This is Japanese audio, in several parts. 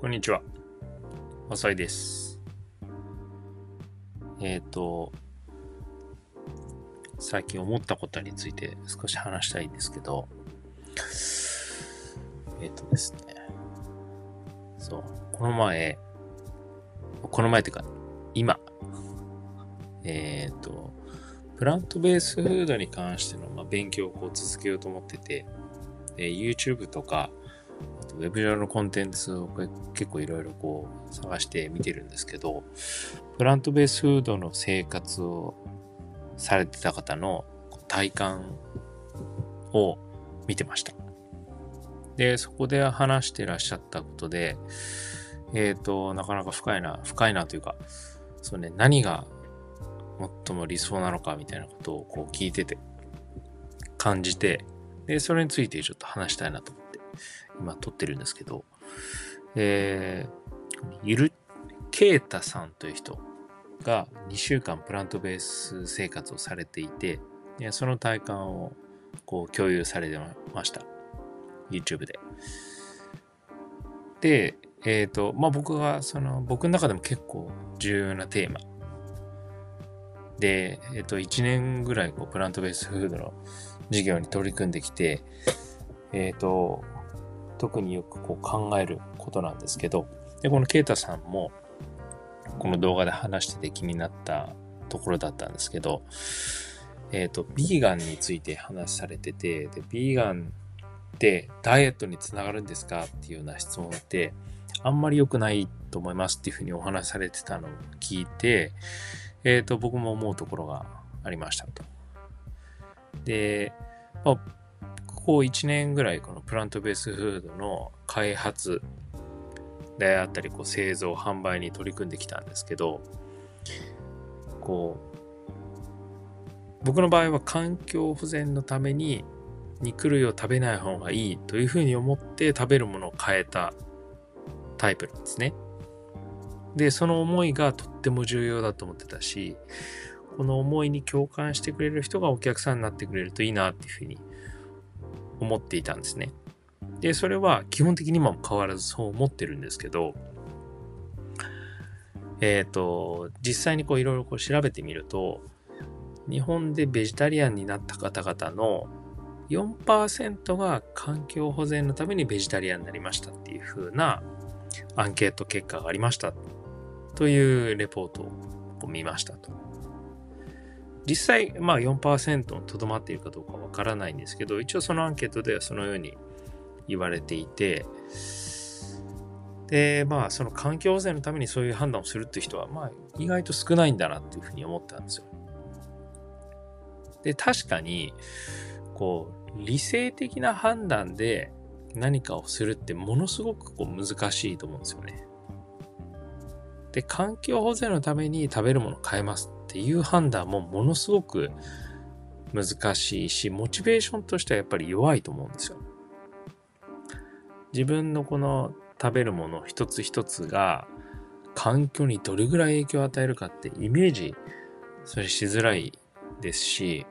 こんにちは。浅井です。えっ、と、最近思ったことについて少し話したいんですけど、えっ、とですね。そう、この前、この前っていうか、今、えっ、と、プラントベースフードに関しての、まあ、勉強をこう続けようと思ってて、えー YouTube とか、とウェブ上のコンテンツを結構いろいろこう探して見てるんですけど、プラントベースフードの生活をされてた方の体感を見てました。で、そこで話してらっしゃったことで、えっ、と、なかなか深いな、深いなというか、そうね、何が最も理想なのかみたいなことをこう聞いてて、感じて、で、それについてちょっと話したいなと、今撮ってるんですけど、えー、ゆる、ケータさんという人が2週間プラントベース生活をされていて、その体感をこう共有されてました。YouTube で。で、えっ、と、まあ、僕が、その、僕の中でも結構重要なテーマで、えっ、と、1年ぐらいこうプラントベースフードの授業に取り組んできて、えっ、と、特によくこう考えることなんですけど、で、このケイタさんも、この動画で話してて気になったところだったんですけど、えっ、と、ビーガンについて話されてて、で、ビーガンってダイエットにつながるんですかっていうような質問って、あんまり良くないと思いますっていうふうにお話されてたのを聞いて、えっ、と、僕も思うところがありましたと。で、まあ、ここ1年ぐらいこのプラントベースフードの開発であったり、こう製造、販売に取り組んできたんですけど、こう、僕の場合は環境保全のために肉類を食べない方がいいというふうに思って食べるものを変えたタイプなんですね。で、その思いがとっても重要だと思ってたし、この思いに共感してくれる人がお客さんになってくれるといいなっていうふうに思っていたんですね。で、それは基本的に今も変わらずそう思ってるんですけど、えっ、と、実際にこういろいろ調べてみると、日本でベジタリアンになった方々の4%が環境保全のためにベジタリアンになりましたっていう風なアンケート結果がありましたというレポートを見ましたと。実際、まあ4%にとどまっているかどうかわからないんですけど、一応そのアンケートではそのように言われていて、で、まあその環境保全のためにそういう判断をするっていう人は、まあ意外と少ないんだなっていうふうに思ったんですよ。で、確かに、こう、理性的な判断で何かをするってものすごくこう難しいと思うんですよね。で、環境保全のために食べるものを変えますっていう判断もものすごく難しいし、モチベーションとしてはやっぱり弱いと思うんですよ。自分のこの食べるもの一つ一つが環境にどれぐらい影響を与えるかってイメージそれしづらいですし、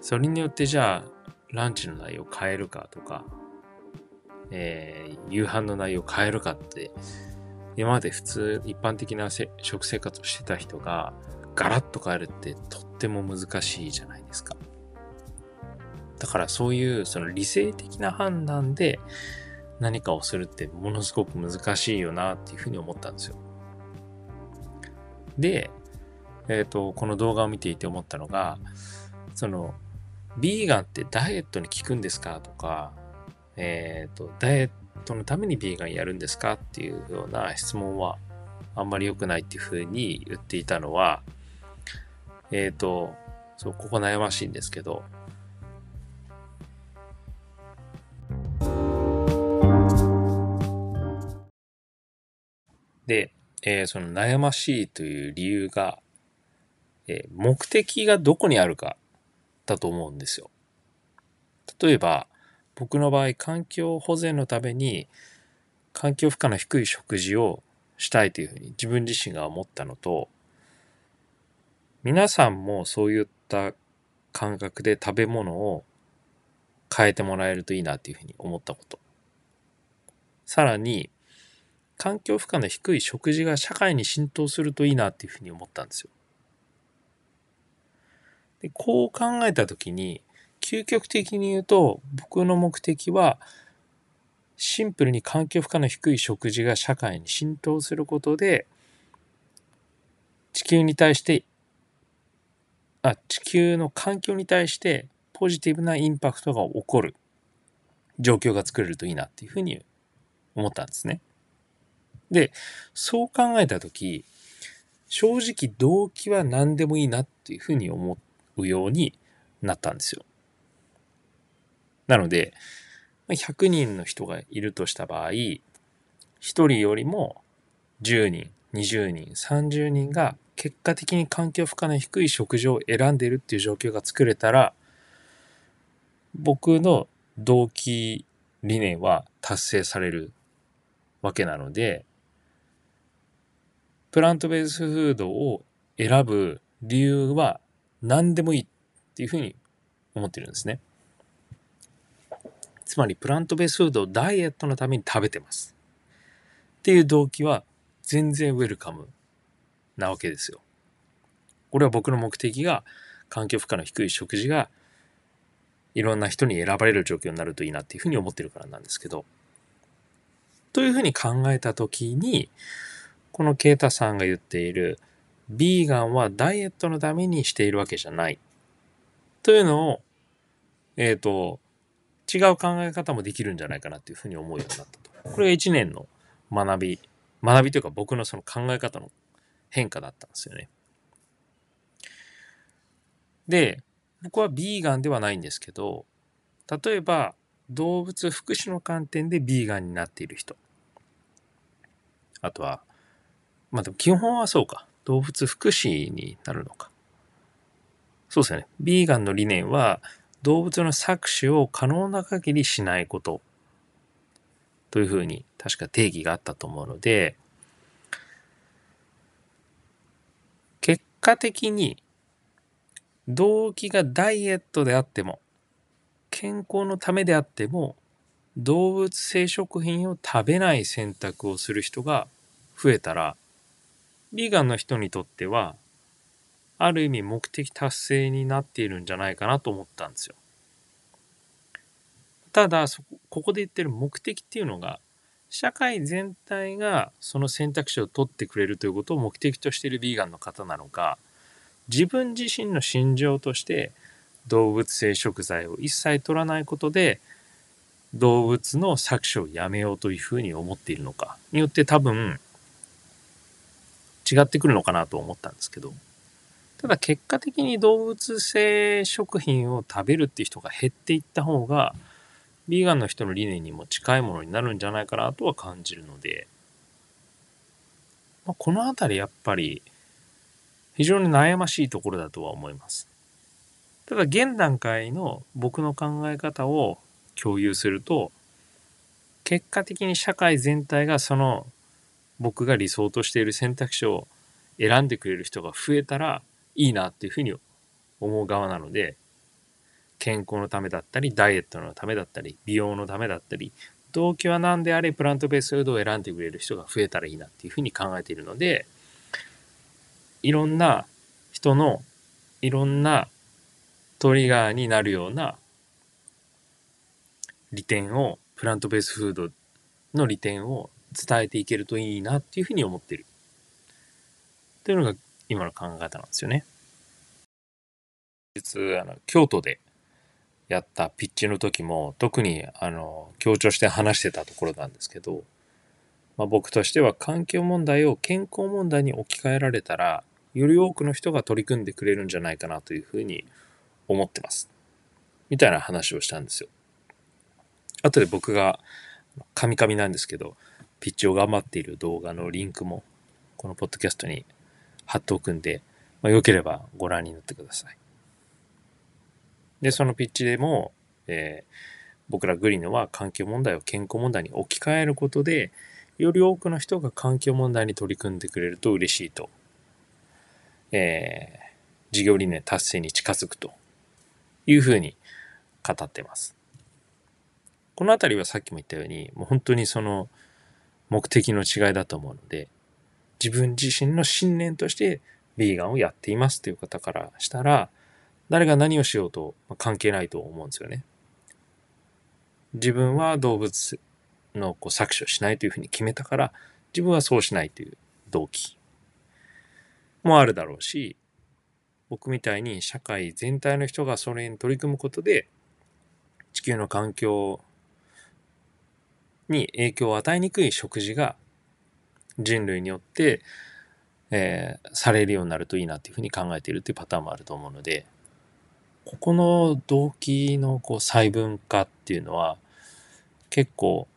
それによってじゃあランチの内容を変えるかとか、えー夕飯の内容を変えるかって、今まで普通一般的な食生活をしてた人がガラッと変えるってとっても難しいじゃないですか。だからそういうその理性的な判断で何かをするってものすごく難しいよなっていうふうに思ったんですよ。で、えっ、と、この動画を見ていて思ったのが、その、ビーガンってダイエットに効くんですかとか、えっ、と、ダイエットのためにビーガンやるんですかっていうような質問はあんまり良くないっていうふうに言っていたのは、えっ、と、そう、ここ悩ましいんですけど、で、えーその悩ましいという理由が、えー目的がどこにあるかだと思うんですよ。例えば、僕の場合、環境保全のために、環境負荷の低い食事をしたいというふうに自分自身が思ったのと、皆さんもそういった感覚で食べ物を変えてもらえるといいなというふうに思ったこと。さらに、環境負荷の低い食事が社会に浸透するといいなっていうふうに思ったんですよ。でこう考えたときに、究極的に言うと、僕の目的は、シンプルに環境負荷の低い食事が社会に浸透することで、地球に対して、あ、地球の環境に対してポジティブなインパクトが起こる状況が作れるといいなっていうふうに思ったんですね。で、そう考えたとき、正直動機は何でもいいなっていうふうに思うようになったんですよ。なので、100人の人がいるとした場合、1人よりも10人、20人、30人が結果的に環境負荷の低い食事を選んでいるっていう状況が作れたら、僕の動機理念は達成されるわけなので、プラントベースフードを選ぶ理由は何でもいいっていうふうに思ってるんですね。つまりプラントベースフードをダイエットのために食べてます。っていう動機は全然ウェルカムなわけですよ。これは僕の目的が環境負荷の低い食事がいろんな人に選ばれる状況になるといいなっていうふうに思ってるからなんですけど。というふうに考えたときに、このケイタさんが言っている、ビーガンはダイエットのためにしているわけじゃない。というのを、えっ、ー、と、違う考え方もできるんじゃないかなっていうふうに思うようになったと。これが一年の学び、学びというか僕のその考え方の変化だったんですよね。で、僕はビーガンではないんですけど、例えば動物福祉の観点でビーガンになっている人。あとは、まあでも基本はそうか。動物福祉になるのか。そうですよね。ビーガンの理念は動物の搾取を可能な限りしないこと。というふうに確か定義があったと思うので、結果的に動機がダイエットであっても、健康のためであっても、動物性食品を食べない選択をする人が増えたら、ビーガンの人にとっては、ある意味目的達成になっているんじゃないかなと思ったんですよ。ただ、ここで言ってる目的っていうのが、社会全体がその選択肢を取ってくれるということを目的としているビーガンの方なのか、自分自身の心情として動物性食材を一切取らないことで動物の搾取をやめようというふうに思っているのかによって多分違ってくるのかなと思ったんですけどただ結果的に動物性食品を食べるっていう人が減っていった方がビーガンの人の理念にも近いものになるんじゃないかなとは感じるので、まあ、このあたりやっぱり非常に悩ましいところだとは思います。ただ現段階の僕の考え方を共有すると結果的に社会全体がその僕が理想としている選択肢を選んでくれる人が増えたらいいなっていうふうに思う側なので健康のためだったりダイエットのためだったり美容のためだったり動機は何であれプラントベースフードを選んでくれる人が増えたらいいなっていうふうに考えているのでいろんな人のいろんなトリガーになるような利点をプラントベースフードの利点を伝えていけるといいなっていうふうに思ってる。というのが今の考え方なんですよね。実あの京都でやったピッチの時も特にあの強調して話してたところなんですけど、まあ、僕としては環境問題を健康問題に置き換えられたらより多くの人が取り組んでくれるんじゃないかなというふうに思ってます。みたいな話をしたんですよ。後で僕が、カミカミなんですけど、ピッチを頑張っている動画のリンクも、このポッドキャストに貼っておくんで、まあ、よければご覧になってください。で、そのピッチでも、えー、僕らグリーンは環境問題を健康問題に置き換えることで、より多くの人が環境問題に取り組んでくれると嬉しいとえー、事業理念達成に近づくというふうに語ってます。このあたりはさっきも言ったように、もう本当にその目的の違いだと思うので、自分自身の信念としてビーガンをやっていますという方からしたら、誰が何をしようと関係ないと思うんですよね。自分は動物のこう搾取をしないというふうに決めたから、自分はそうしないという動機もあるだろうし、僕みたいに社会全体の人がそれに取り組むことで、地球の環境に影響を与えにくい食事が人類によって、えー、されるようになるといいなっていうふうに考えているっていうパターンもあると思うので、ここの動機のこう細分化っていうのは結構、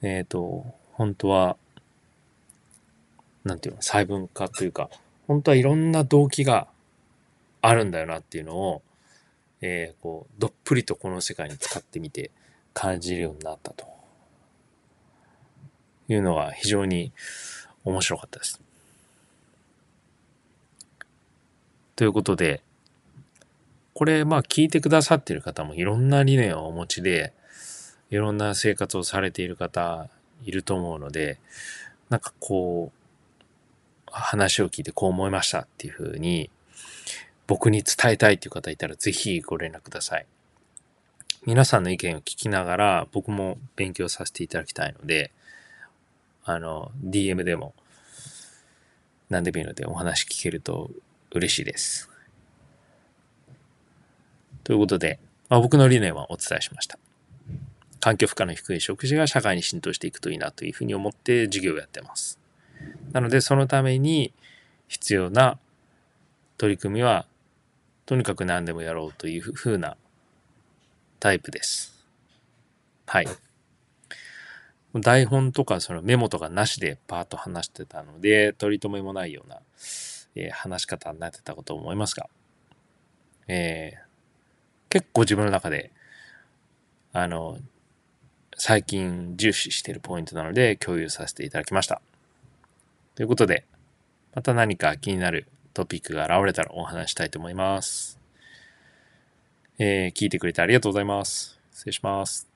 えっ、ー、と、本当は、なんていうの、細分化というか、本当はいろんな動機があるんだよなっていうのを、えー、こう、どっぷりとこの世界に使ってみて感じるようになったと。いうのが非常に面白かったです。ということで、これ、まあ聞いてくださっている方もいろんな理念をお持ちで、いろんな生活をされている方いると思うので、なんかこう、話を聞いてこう思いましたっていうふうに、僕に伝えたいっていう方いたらぜひご連絡ください。皆さんの意見を聞きながら僕も勉強させていただきたいので、あの、DM でも何でもいいのでお話聞けると嬉しいです。ということで、まあ、僕の理念はお伝えしました。環境負荷の低い食事が社会に浸透していくといいなというふうに思って授業をやってます。なので、そのために必要な取り組みは、とにかく何でもやろうというふうなタイプです。はい。台本とかそのメモとかなしでパーッと話してたので、取り留めもないような、えー、話し方になってたこと思いますが、えー、結構自分の中で、あの、最近重視しているポイントなので共有させていただきました。ということで、また何か気になるトピックが現れたらお話したいと思います。えー、聞いてくれてありがとうございます。失礼します。